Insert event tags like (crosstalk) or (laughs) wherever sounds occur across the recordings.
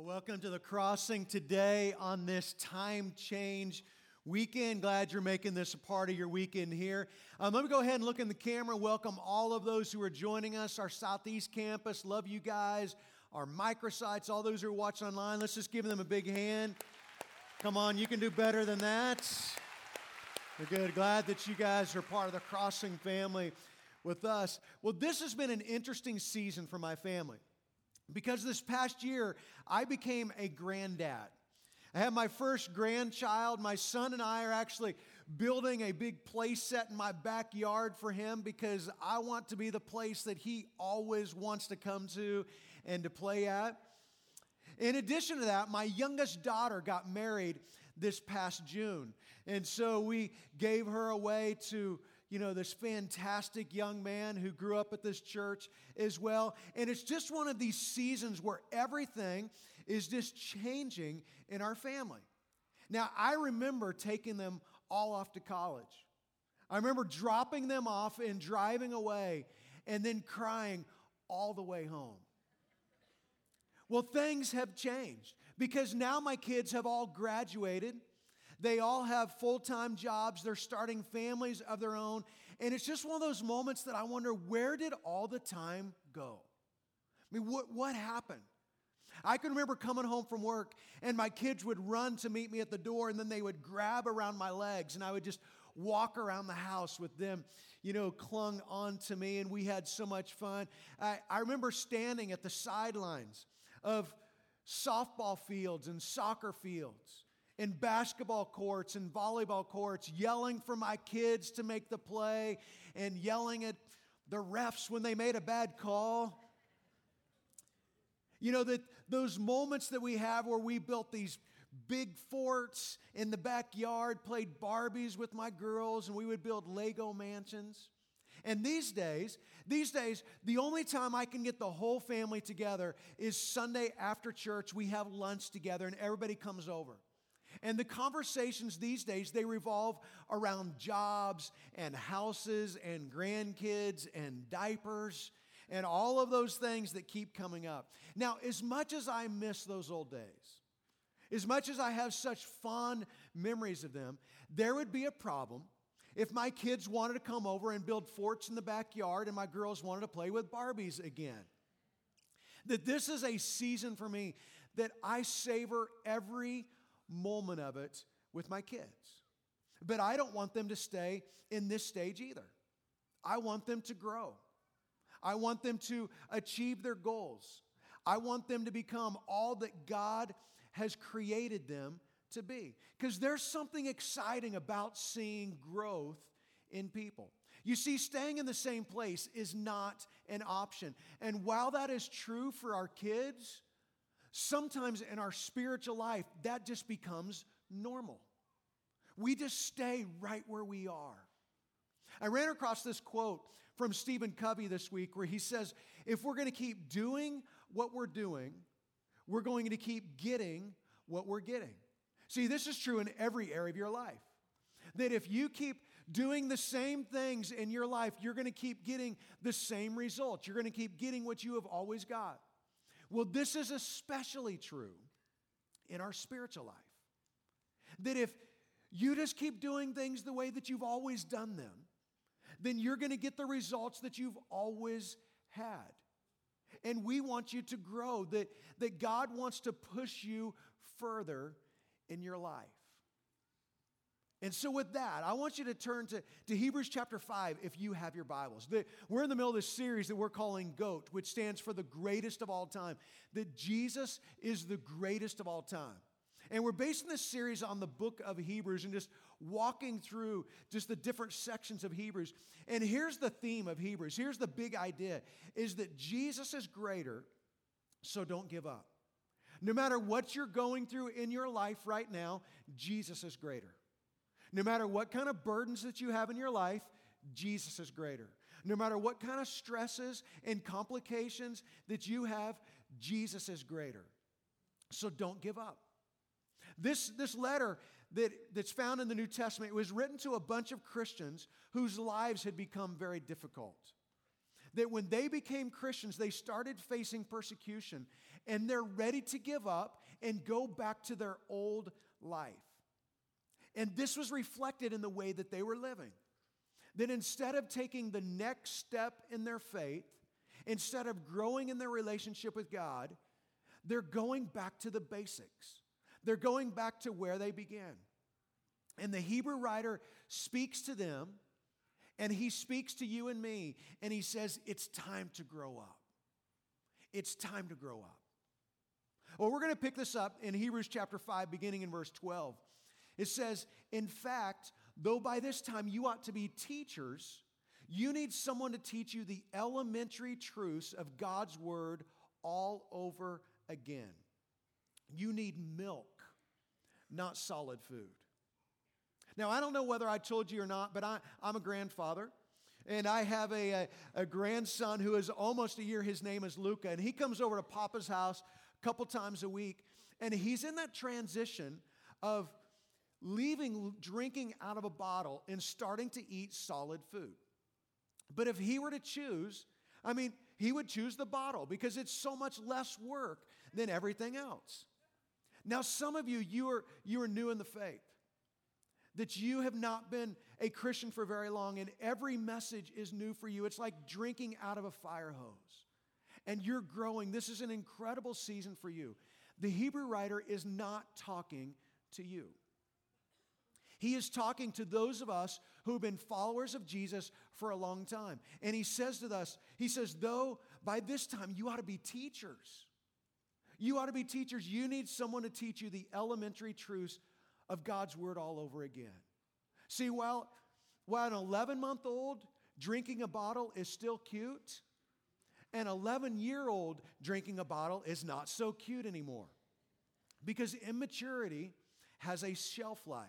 Well, welcome to the crossing today on this time change weekend. Glad you're making this a part of your weekend here. Um, let me go ahead and look in the camera. Welcome all of those who are joining us, our Southeast campus. Love you guys. Our microsites, all those who are watching online. Let's just give them a big hand. Come on, you can do better than that. We're good. Glad that you guys are part of the crossing family with us. Well, this has been an interesting season for my family. Because this past year, I became a granddad. I have my first grandchild. My son and I are actually building a big play set in my backyard for him because I want to be the place that he always wants to come to and to play at. In addition to that, my youngest daughter got married this past June. And so we gave her away to you know, this fantastic young man who grew up at this church as well. And it's just one of these seasons where everything is just changing in our family. Now, I remember taking them all off to college. I remember dropping them off and driving away and then crying all the way home. Well, things have changed because now my kids have all graduated. They all have full time jobs. They're starting families of their own. And it's just one of those moments that I wonder where did all the time go? I mean, what, what happened? I can remember coming home from work and my kids would run to meet me at the door and then they would grab around my legs and I would just walk around the house with them, you know, clung on to me and we had so much fun. I, I remember standing at the sidelines of softball fields and soccer fields in basketball courts and volleyball courts, yelling for my kids to make the play and yelling at the refs when they made a bad call. You know, that those moments that we have where we built these big forts in the backyard, played Barbies with my girls, and we would build Lego mansions. And these days, these days, the only time I can get the whole family together is Sunday after church. We have lunch together and everybody comes over. And the conversations these days, they revolve around jobs and houses and grandkids and diapers and all of those things that keep coming up. Now, as much as I miss those old days, as much as I have such fond memories of them, there would be a problem if my kids wanted to come over and build forts in the backyard and my girls wanted to play with Barbies again. That this is a season for me that I savor every moment of it with my kids. But I don't want them to stay in this stage either. I want them to grow. I want them to achieve their goals. I want them to become all that God has created them to be. Because there's something exciting about seeing growth in people. You see, staying in the same place is not an option. And while that is true for our kids, Sometimes in our spiritual life, that just becomes normal. We just stay right where we are. I ran across this quote from Stephen Covey this week where he says, If we're going to keep doing what we're doing, we're going to keep getting what we're getting. See, this is true in every area of your life. That if you keep doing the same things in your life, you're going to keep getting the same results. You're going to keep getting what you have always got. Well, this is especially true in our spiritual life. That if you just keep doing things the way that you've always done them, then you're going to get the results that you've always had. And we want you to grow, that, that God wants to push you further in your life. And so, with that, I want you to turn to, to Hebrews chapter 5 if you have your Bibles. The, we're in the middle of this series that we're calling GOAT, which stands for the greatest of all time. That Jesus is the greatest of all time. And we're basing this series on the book of Hebrews and just walking through just the different sections of Hebrews. And here's the theme of Hebrews. Here's the big idea is that Jesus is greater, so don't give up. No matter what you're going through in your life right now, Jesus is greater. No matter what kind of burdens that you have in your life, Jesus is greater. No matter what kind of stresses and complications that you have, Jesus is greater. So don't give up. This, this letter that, that's found in the New Testament was written to a bunch of Christians whose lives had become very difficult. that when they became Christians, they started facing persecution and they're ready to give up and go back to their old life. And this was reflected in the way that they were living. That instead of taking the next step in their faith, instead of growing in their relationship with God, they're going back to the basics. They're going back to where they began. And the Hebrew writer speaks to them, and he speaks to you and me, and he says, It's time to grow up. It's time to grow up. Well, we're going to pick this up in Hebrews chapter 5, beginning in verse 12. It says, In fact, though by this time you ought to be teachers, you need someone to teach you the elementary truths of God's word all over again. You need milk, not solid food. Now, I don't know whether I told you or not, but I, am a grandfather. And I have a, a, a, grandson who is almost a year. His name is Luca. And he comes over to Papa's house a couple times a week. And he's in that transition of leaving drinking out of a bottle and starting to eat solid food. But if he were to choose, I mean, he would choose the bottle because it's so much less work than everything else. Now, some of you, you are, you are new in the faith, that you have not been a Christian for very long, and every message is new for you. It's like drinking out of a fire hose. And you're growing. This is an incredible season for you. The Hebrew writer is not talking to you. He is talking to those of us who have been followers of Jesus for a long time. And he says to us, he says, though by this time you ought to be teachers. You ought to be teachers. You need someone to teach you the elementary truths of God's word all over again. See, while, while an 11 month old drinking a bottle is still cute, an 11 year old drinking a bottle is not so cute anymore. Because immaturity has a shelf life.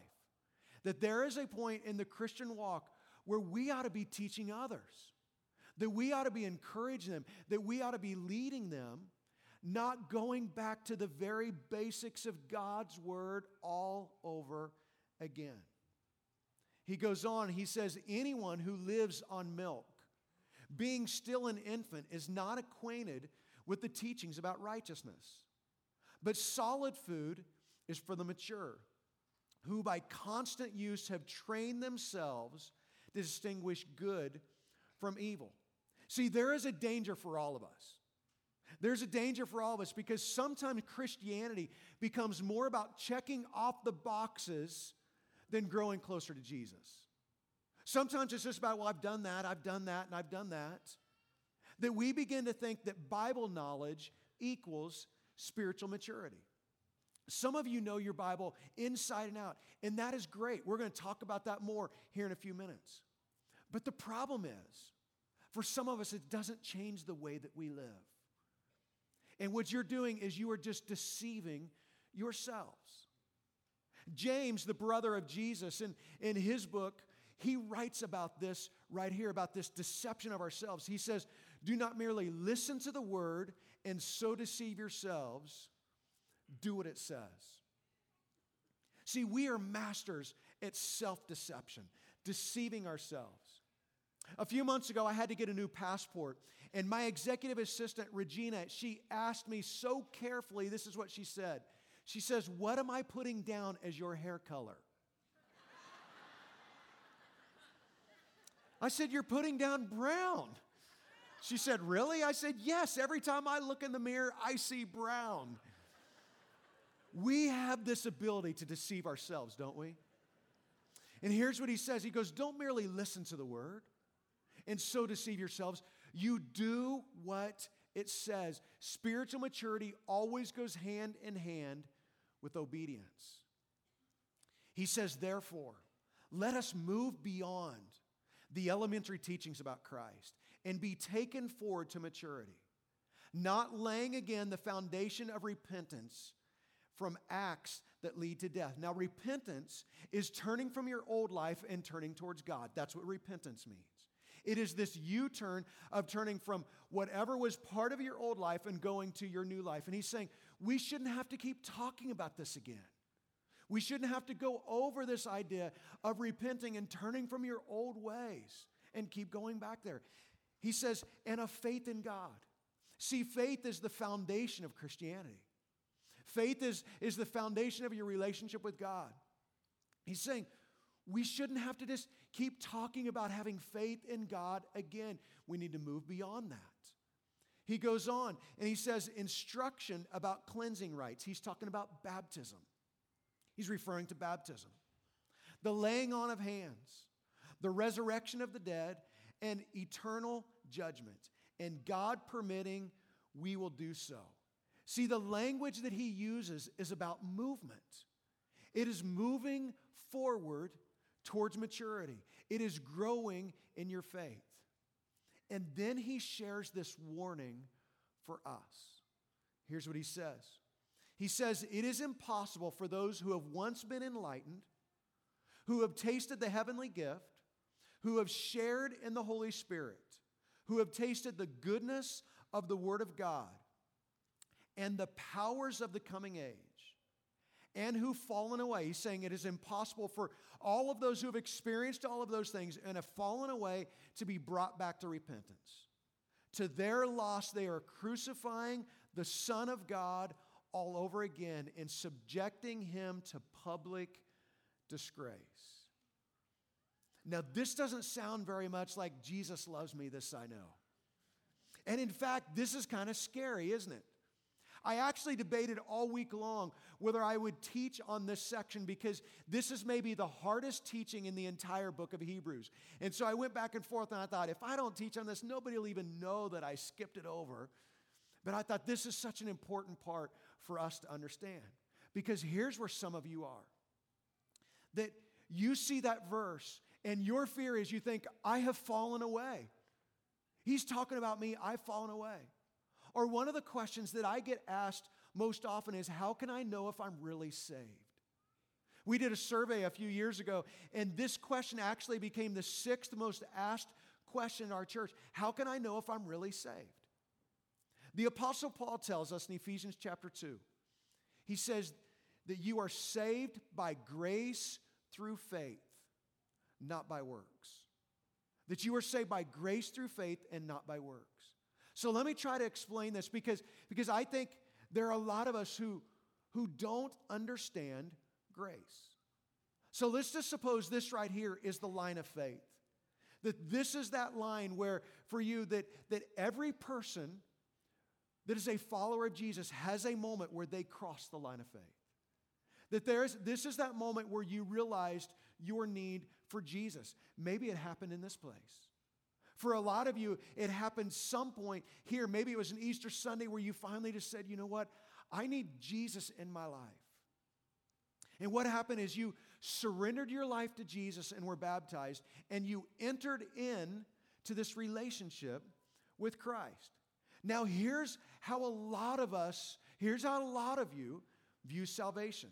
That there is a point in the Christian walk where we ought to be teaching others, that we ought to be encouraging them, that we ought to be leading them, not going back to the very basics of God's word all over again. He goes on, he says, anyone who lives on milk, being still an infant, is not acquainted with the teachings about righteousness. But solid food is for the mature who by constant use have trained themselves to distinguish good from evil. See, there is a danger for all of us. There's a danger for all of us because sometimes Christianity becomes more about checking off the boxes than growing closer to Jesus. Sometimes it's just about, well, I've done that, I've done that, and I've done that. That we begin to think that Bible knowledge equals spiritual maturity. Some of you know your Bible inside and out, and that is great. We're going to talk about that more here in a few minutes. But the problem is, for some of us, it doesn't change the way that we live. And what you're doing is you are just deceiving yourselves. James, the brother of Jesus, in, in his book, he writes about this right here, about this deception of ourselves. He says, Do not merely listen to the word and so deceive yourselves do what it says. See, we are masters at self deception, deceiving ourselves. A few months ago, I had to get a new passport, and my executive assistant, Regina, she asked me so carefully this is what she said. She says, What am I putting down as your hair color? I said, You're putting down brown. She said, Really? I said, Yes. Every time I look in the mirror, I see brown. We have this ability to deceive ourselves, don't we? And here's what he says He goes, Don't merely listen to the word and so deceive yourselves. You do what it says. Spiritual maturity always goes hand in hand with obedience. He says, Therefore, let us move beyond the elementary teachings about Christ and be taken forward to maturity, not laying again the foundation of repentance from acts that lead to death. Now, repentance is turning from your old life and turning towards God. That's what repentance means. It is this U turn of turning from whatever was part of your old life and going to your new life. And he's saying, we shouldn't have to keep talking about this again. We shouldn't have to go over this idea of repenting and turning from your old ways and keep going back there. He says, and a faith in God. See, faith is the foundation of Christianity. Faith is, is the foundation of your relationship with God. He's saying we shouldn't have to just keep talking about having faith in God again. We need to move beyond that. He goes on and he says instruction about cleansing rites. He's talking about baptism. He's referring to baptism, the laying on of hands, the resurrection of the dead, and eternal judgment. And God permitting, we will do so. See, the language that he uses is about movement. It is moving forward towards maturity, it is growing in your faith. And then he shares this warning for us. Here's what he says He says, It is impossible for those who have once been enlightened, who have tasted the heavenly gift, who have shared in the Holy Spirit, who have tasted the goodness of the Word of God and the powers of the coming age, and who've fallen away. He's saying it is impossible for all of those who have experienced all of those things and have fallen away to be brought back to repentance. To their loss, they are crucifying the Son of God all over again and subjecting him to public disgrace. Now, this doesn't sound very much like Jesus loves me, this I know. And in fact, this is kind of scary, isn't it? I actually debated all week long whether I would teach on this section because this is maybe the hardest teaching in the entire book of Hebrews. And so I went back and forth and I thought, if I don't teach on this, nobody will even know that I skipped it over. But I thought this is such an important part for us to understand because here's where some of you are that you see that verse and your fear is you think, I have fallen away. He's talking about me, I've fallen away. Or one of the questions that I get asked most often is how can I know if I'm really saved? We did a survey a few years ago, and this question actually became the sixth most asked question in our church How can I know if I'm really saved? The Apostle Paul tells us in Ephesians chapter 2, he says that you are saved by grace through faith, not by works. That you are saved by grace through faith and not by works. So let me try to explain this because, because I think there are a lot of us who, who don't understand grace. So let's just suppose this right here is the line of faith. That this is that line where, for you, that, that every person that is a follower of Jesus has a moment where they cross the line of faith. That there's, this is that moment where you realized your need for Jesus. Maybe it happened in this place. For a lot of you, it happened some point here. Maybe it was an Easter Sunday where you finally just said, you know what? I need Jesus in my life. And what happened is you surrendered your life to Jesus and were baptized, and you entered in to this relationship with Christ. Now, here's how a lot of us, here's how a lot of you view salvation.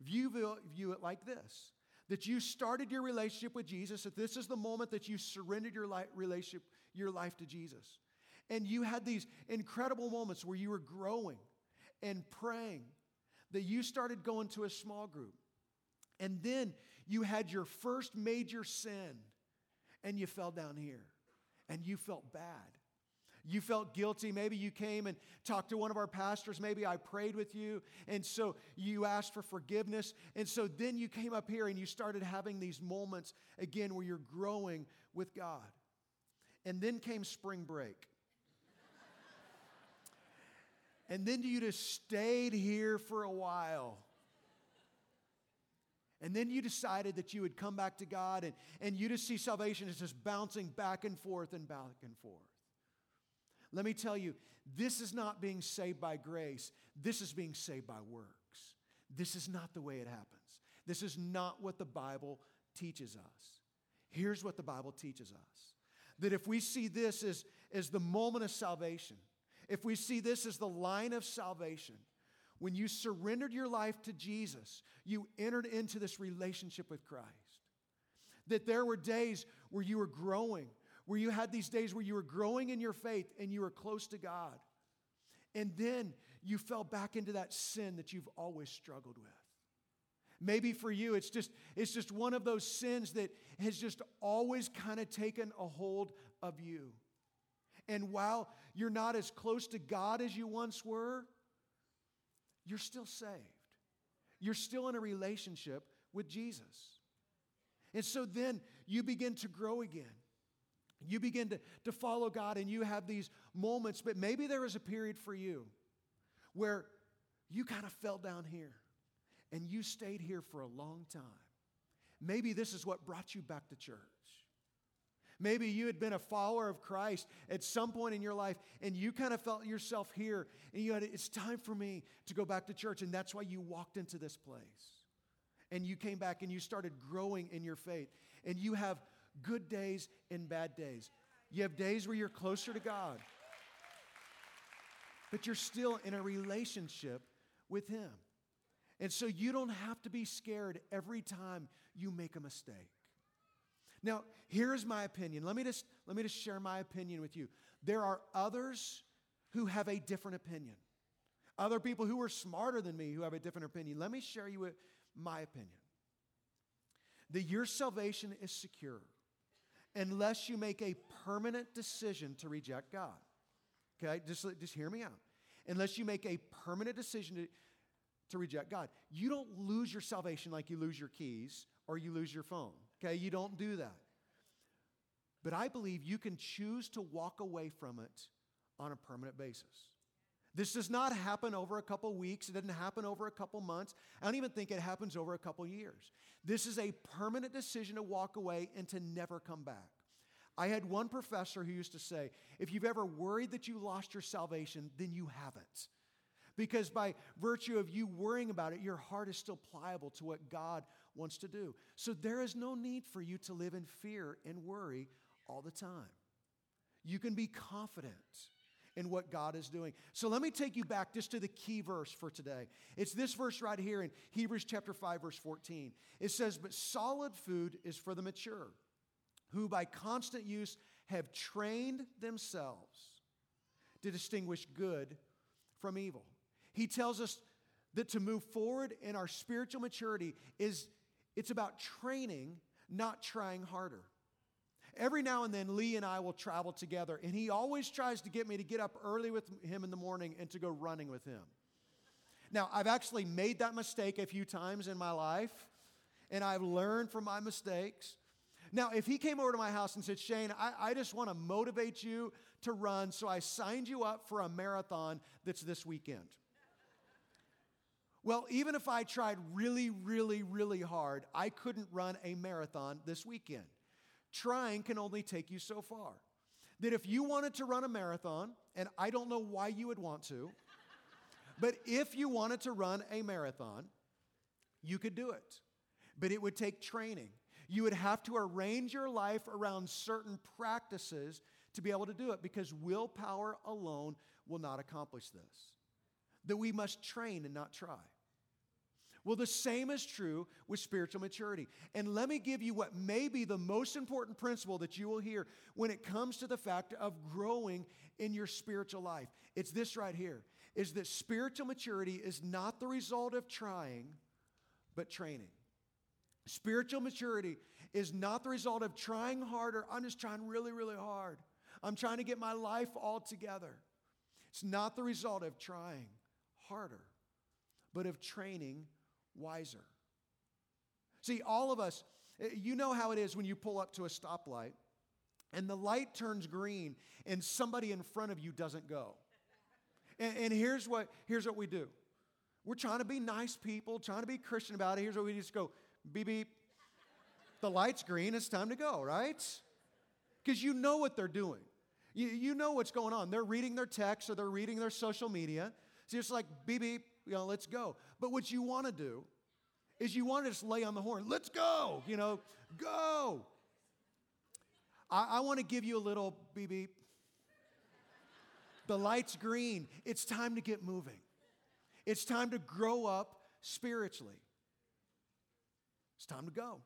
View, view it like this that you started your relationship with Jesus, that this is the moment that you surrendered your life, relationship, your life to Jesus. And you had these incredible moments where you were growing and praying, that you started going to a small group. And then you had your first major sin, and you fell down here, and you felt bad. You felt guilty. Maybe you came and talked to one of our pastors. Maybe I prayed with you. And so you asked for forgiveness. And so then you came up here and you started having these moments again where you're growing with God. And then came spring break. (laughs) and then you just stayed here for a while. And then you decided that you would come back to God and, and you just see salvation as just bouncing back and forth and back and forth. Let me tell you, this is not being saved by grace. This is being saved by works. This is not the way it happens. This is not what the Bible teaches us. Here's what the Bible teaches us that if we see this as, as the moment of salvation, if we see this as the line of salvation, when you surrendered your life to Jesus, you entered into this relationship with Christ. That there were days where you were growing, where you had these days where you were growing in your faith and you were close to God. And then you fell back into that sin that you've always struggled with. Maybe for you, it's just, it's just one of those sins that has just always kind of taken a hold of you. And while you're not as close to God as you once were, you're still saved. You're still in a relationship with Jesus. And so then you begin to grow again. You begin to, to follow God and you have these moments, but maybe there was a period for you where you kind of fell down here and you stayed here for a long time. Maybe this is what brought you back to church. Maybe you had been a follower of Christ at some point in your life and you kind of felt yourself here and you had, it's time for me to go back to church. And that's why you walked into this place. And you came back and you started growing in your faith. And you have good days and bad days. You have days where you're closer to God, but you're still in a relationship with Him. And so you don't have to be scared every time you make a mistake. Now, here's my opinion. Let me just, let me just share my opinion with you. There are others who have a different opinion, other people who are smarter than me who have a different opinion. Let me share you my opinion. That your salvation is secure unless you make a permanent decision to reject God. Okay, just, just hear me out. Unless you make a permanent decision to, to reject God. You don't lose your salvation like you lose your keys or you lose your phone. Okay, you don't do that. But I believe you can choose to walk away from it on a permanent basis. This does not happen over a couple weeks. It doesn't happen over a couple months. I don't even think it happens over a couple years. This is a permanent decision to walk away and to never come back. I had one professor who used to say, if you've ever worried that you lost your salvation, then you haven't. Because by virtue of you worrying about it, your heart is still pliable to what God wants to do. So there is no need for you to live in fear and worry all the time. You can be confident in what God is doing. So let me take you back just to the key verse for today. It's this verse right here in Hebrews chapter 5 verse 14. It says, "But solid food is for the mature, who by constant use have trained themselves to distinguish good from evil." He tells us that to move forward in our spiritual maturity is it's about training, not trying harder. Every now and then, Lee and I will travel together, and he always tries to get me to get up early with him in the morning and to go running with him. Now, I've actually made that mistake a few times in my life, and I've learned from my mistakes. Now, if he came over to my house and said, Shane, I, I just want to motivate you to run, so I signed you up for a marathon that's this weekend. Well, even if I tried really, really, really hard, I couldn't run a marathon this weekend trying can only take you so far. That if you wanted to run a marathon, and I don't know why you would want to, but if you wanted to run a marathon, you could do it. But it would take training. You would have to arrange your life around certain practices to be able to do it because willpower alone will not accomplish this. That we must train and not try. Well, the same is true with spiritual maturity. And let me give you what may be the most important principle that you will hear when it comes to the fact of growing in your spiritual life. It's this right here is that spiritual maturity is not the result of trying, but training. Spiritual maturity is not the result of trying harder. I'm just trying really, really hard. I'm trying to get my life all together. It's not the result of trying harder, but of training wiser. See, all of us, eh, you know how it is when you pull up to a stoplight and the light turns green and somebody in front of you doesn't go. And, and, here's, what, here's what we do we're trying to be nice people, trying to be Christian about it. Here's what we just go beep, beep. The light's green, it's time to go, right? Because you know what they're doing. You, you know what's going on. They're reading their text or they're reading their social media. So it's like beep, beep, you know, let's go. But what you want to do is you want to just lay on the horn. Let's go, you know, go. I, I want to give you a little beep beep. The light's green. It's time to get moving. It's time to grow up spiritually. It's time to go.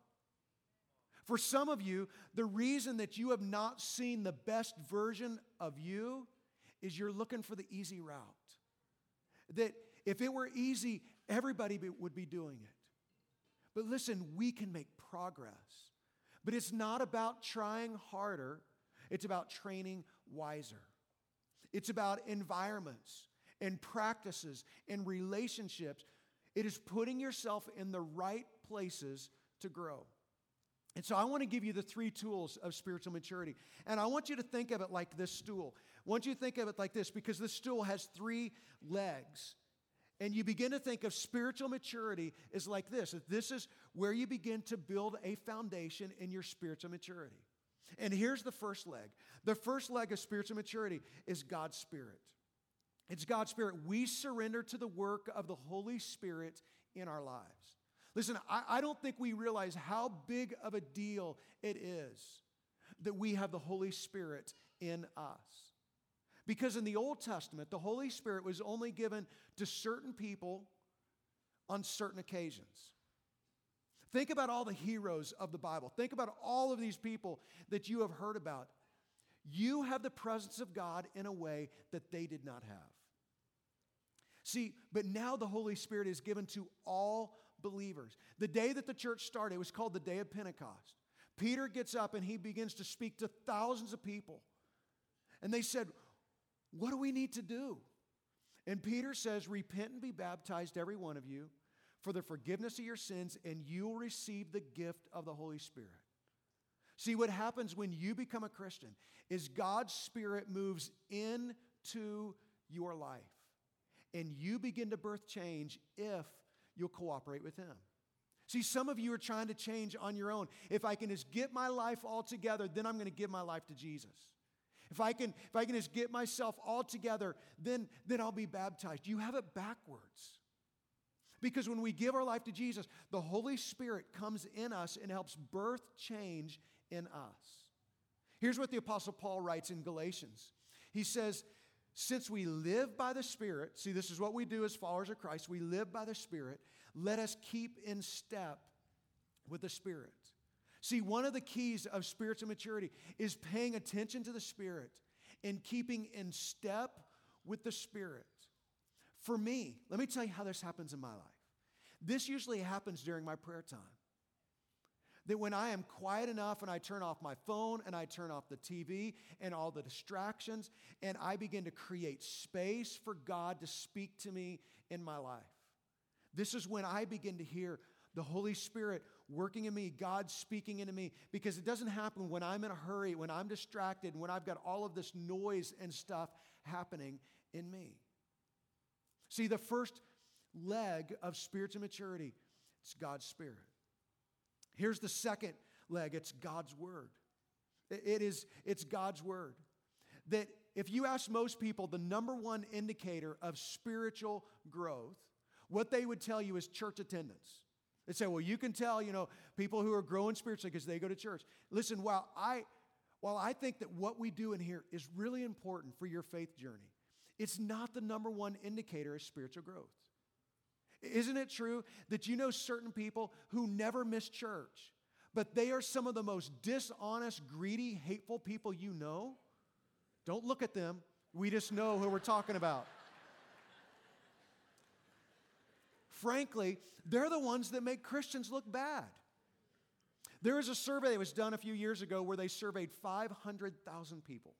For some of you, the reason that you have not seen the best version of you is you're looking for the easy route. That if it were easy, everybody would be doing it. But listen, we can make progress. But it's not about trying harder, it's about training wiser. it's about environments and practices and relationships. It is putting yourself in the right places to grow. And so I want to give you the three tools of spiritual maturity. And I want you to think of it like this stool. I want you to think of it like this because this stool has three legs. And you begin to think of spiritual maturity is like this. This is where you begin to build a foundation in your spiritual maturity. And here's the first leg. The first leg of spiritual maturity is God's Spirit. It's God's Spirit. We surrender to the work of the Holy Spirit in our lives. Listen, I, I don't think we realize how big of a deal it is that we have the Holy Spirit in us. Because in the Old Testament, the Holy Spirit was only given to certain people on certain occasions. Think about all the heroes of the Bible. Think about all of these people that you have heard about. You have the presence of God in a way that they did not have. See, but now the Holy Spirit is given to all believers. The day that the church started, it was called the day of Pentecost. Peter gets up and he begins to speak to thousands of people. And they said, What do we need to do? And Peter says, Repent and be baptized, every one of you, for the forgiveness of your sins, and you'll receive the gift of the Holy Spirit. See, what happens when you become a Christian is God's Spirit moves into your life, and you begin to birth change if you'll cooperate with Him. See, some of you are trying to change on your own. If I can just get my life all together, then I'm going to give my life to Jesus. If I can, if I can just get myself all together, then, then I'll be baptized. You have it backwards. Because when we give our life to Jesus, the Holy Spirit comes in us and helps birth change in us. Here's what the Apostle Paul writes in Galatians. He says, Since we live by the Spirit, see, this is what we do as followers of Christ, we live by the Spirit, let us keep in step with the Spirit. See, one of the keys of spiritual maturity is paying attention to the Spirit and keeping in step with the Spirit. For me, let me tell you how this happens in my life. This usually happens during my prayer time. That when I am quiet enough and I turn off my phone and I turn off the TV and all the distractions and I begin to create space for God to speak to me in my life. This is when I begin to hear the Holy Spirit working in me, God speaking into me, because it doesn't happen when I'm in a hurry, when I'm distracted, when I've got all of this noise and stuff happening in me. See, the first leg of spiritual maturity it's God's Spirit. Here's the second leg it's God's Word. It is, it's God's Word. That if you ask most people, the number one indicator of spiritual growth, what they would tell you is church attendance. They say, well, you can tell, you know, people who are growing spiritually because they go to church. Listen, while I, while I think that what we do in here is really important for your faith journey, it's not the number one indicator of spiritual growth. Isn't it true that you know certain people who never miss church, but they are some of the most dishonest, greedy, hateful people you know? Don't look at them. We just know who we're talking about. Frankly, they're the ones that make Christians look bad. There was a survey that was done a few years ago where they surveyed 500,000 people.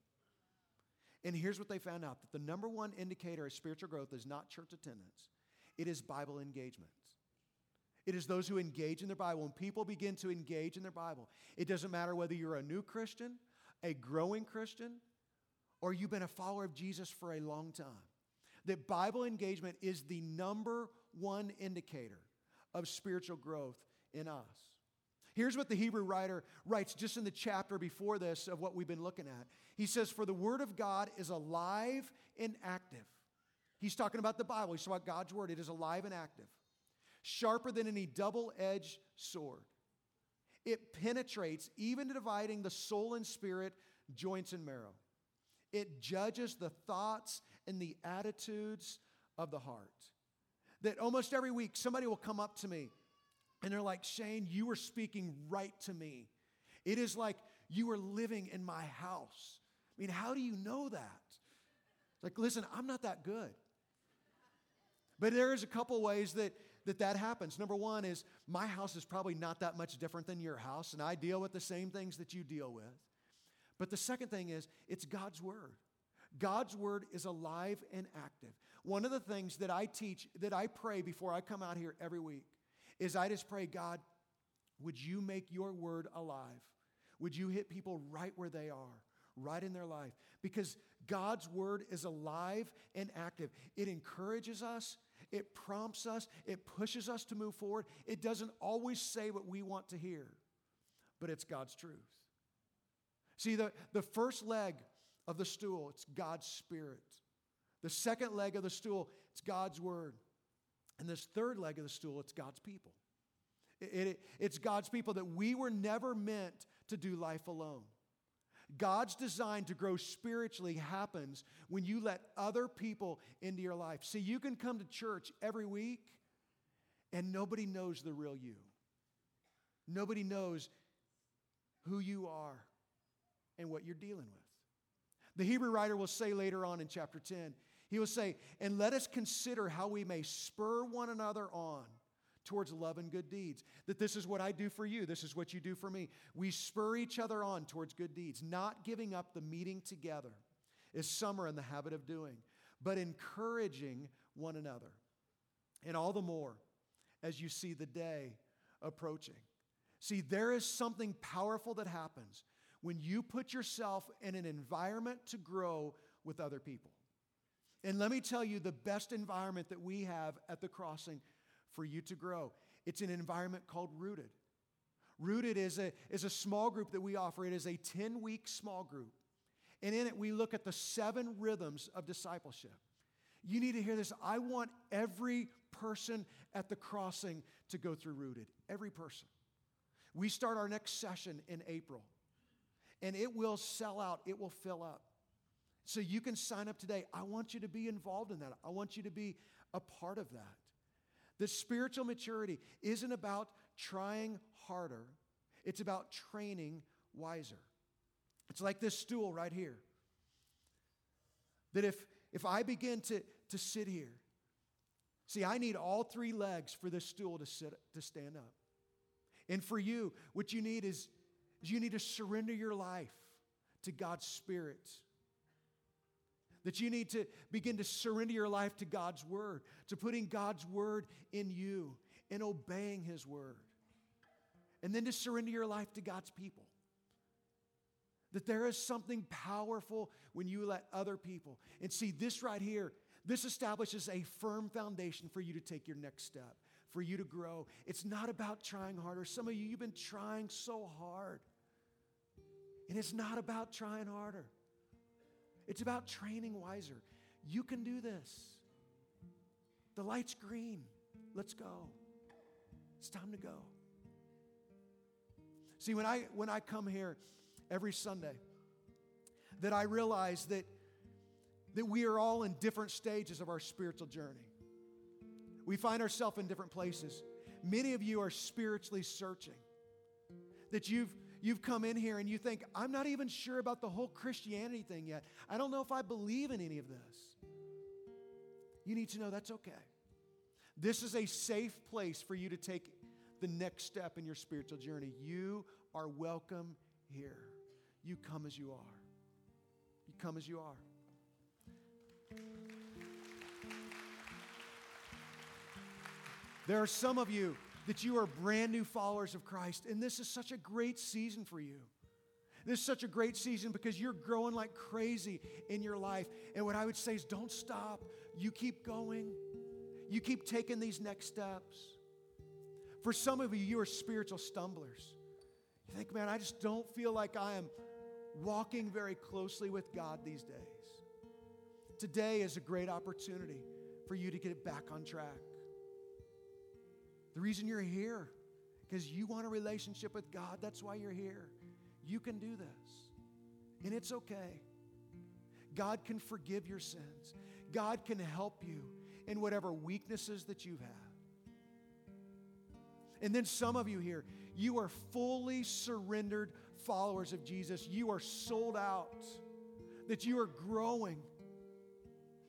And here's what they found out that the number one indicator of spiritual growth is not church attendance, it is Bible engagement. It is those who engage in their Bible. When people begin to engage in their Bible, it doesn't matter whether you're a new Christian, a growing Christian, or you've been a follower of Jesus for a long time. That Bible engagement is the number one indicator of spiritual growth in us. Here's what the Hebrew writer writes just in the chapter before this of what we've been looking at. He says, For the word of God is alive and active. He's talking about the Bible. He's talking about God's word. It is alive and active, sharper than any double edged sword. It penetrates even dividing the soul and spirit, joints and marrow. It judges the thoughts and the attitudes of the heart that almost every week somebody will come up to me and they're like, Shane, you are speaking right to me. It is like you are living in my house. I mean, how do you know that? Like, listen, I'm not that good. But there is a couple ways that, that that happens. Number one is my house is probably not that much different than your house, and I deal with the same things that you deal with. But the second thing is it's God's word. God's word is alive and active. One of the things that I teach, that I pray before I come out here every week, is I just pray, God, would you make your word alive? Would you hit people right where they are, right in their life? Because God's word is alive and active. It encourages us, it prompts us, it pushes us to move forward. It doesn't always say what we want to hear, but it's God's truth. See, the, the first leg of the stool, it's God's Spirit. The second leg of the stool, it's God's Word. And this third leg of the stool, it's God's people. It, it, it's God's people that we were never meant to do life alone. God's design to grow spiritually happens when you let other people into your life. See, you can come to church every week and nobody knows the real you. Nobody knows who you are and what you're dealing with. The Hebrew writer will say later on in chapter 10, he will say, And let us consider how we may spur one another on towards love and good deeds. That this is what I do for you, this is what you do for me. We spur each other on towards good deeds, not giving up the meeting together, as some are in the habit of doing, but encouraging one another. And all the more as you see the day approaching. See, there is something powerful that happens when you put yourself in an environment to grow with other people. And let me tell you the best environment that we have at the crossing for you to grow. It's an environment called Rooted. Rooted is a, is a small group that we offer. It is a 10 week small group. And in it, we look at the seven rhythms of discipleship. You need to hear this. I want every person at the crossing to go through Rooted. Every person. We start our next session in April and it will sell out, it will fill up. So you can sign up today. I want you to be involved in that. I want you to be a part of that. The spiritual maturity isn't about trying harder, it's about training wiser. It's like this stool right here. That if, if I begin to, to sit here, see, I need all three legs for this stool to, sit, to stand up. And for you, what you need is is you need to surrender your life to God's Spirit. That you need to begin to surrender your life to God's Word, to putting God's Word in you and obeying His Word. And then to surrender your life to God's people. That there is something powerful when you let other people. And see, this right here, this establishes a firm foundation for you to take your next step, for you to grow. It's not about trying harder. Some of you, you've been trying so hard. And it's not about trying harder, it's about training wiser. You can do this. The light's green. Let's go. It's time to go. See, when I, when I come here every Sunday, that I realize that, that we are all in different stages of our spiritual journey. We find ourselves in different places. Many of you are spiritually searching. That you've You've come in here and you think, I'm not even sure about the whole Christianity thing yet. I don't know if I believe in any of this. You need to know that's okay. This is a safe place for you to take the next step in your spiritual journey. You are welcome here. You come as you are. You come as you are. There are some of you that you are brand new followers of Christ. And this is such a great season for you. This is such a great season because you're growing like crazy in your life. And what I would say is don't stop. You keep going. You keep taking these next steps. For some of you, you are spiritual stumblers. You think, man, I just don't feel like I am walking very closely with God these days. Today is a great opportunity for you to get back on track. The reason you're here, because you want a relationship with God, that's why you're here. You can do this. And it's okay. God can forgive your sins, God can help you in whatever weaknesses that you have. Had. And then some of you here, you are fully surrendered followers of Jesus. You are sold out, that you are growing,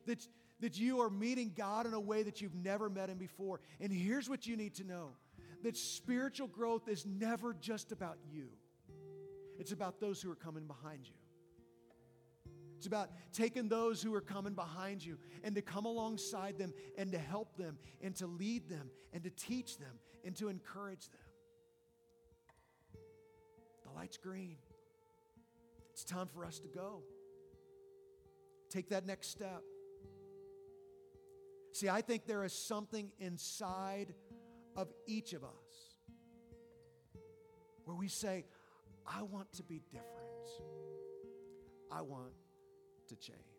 that that you are meeting God in a way that you've never met Him before. And here's what you need to know that spiritual growth is never just about you, it's about those who are coming behind you. It's about taking those who are coming behind you and to come alongside them and to help them and to lead them and to teach them and to encourage them. The light's green. It's time for us to go. Take that next step. See, I think there is something inside of each of us where we say, I want to be different. I want to change.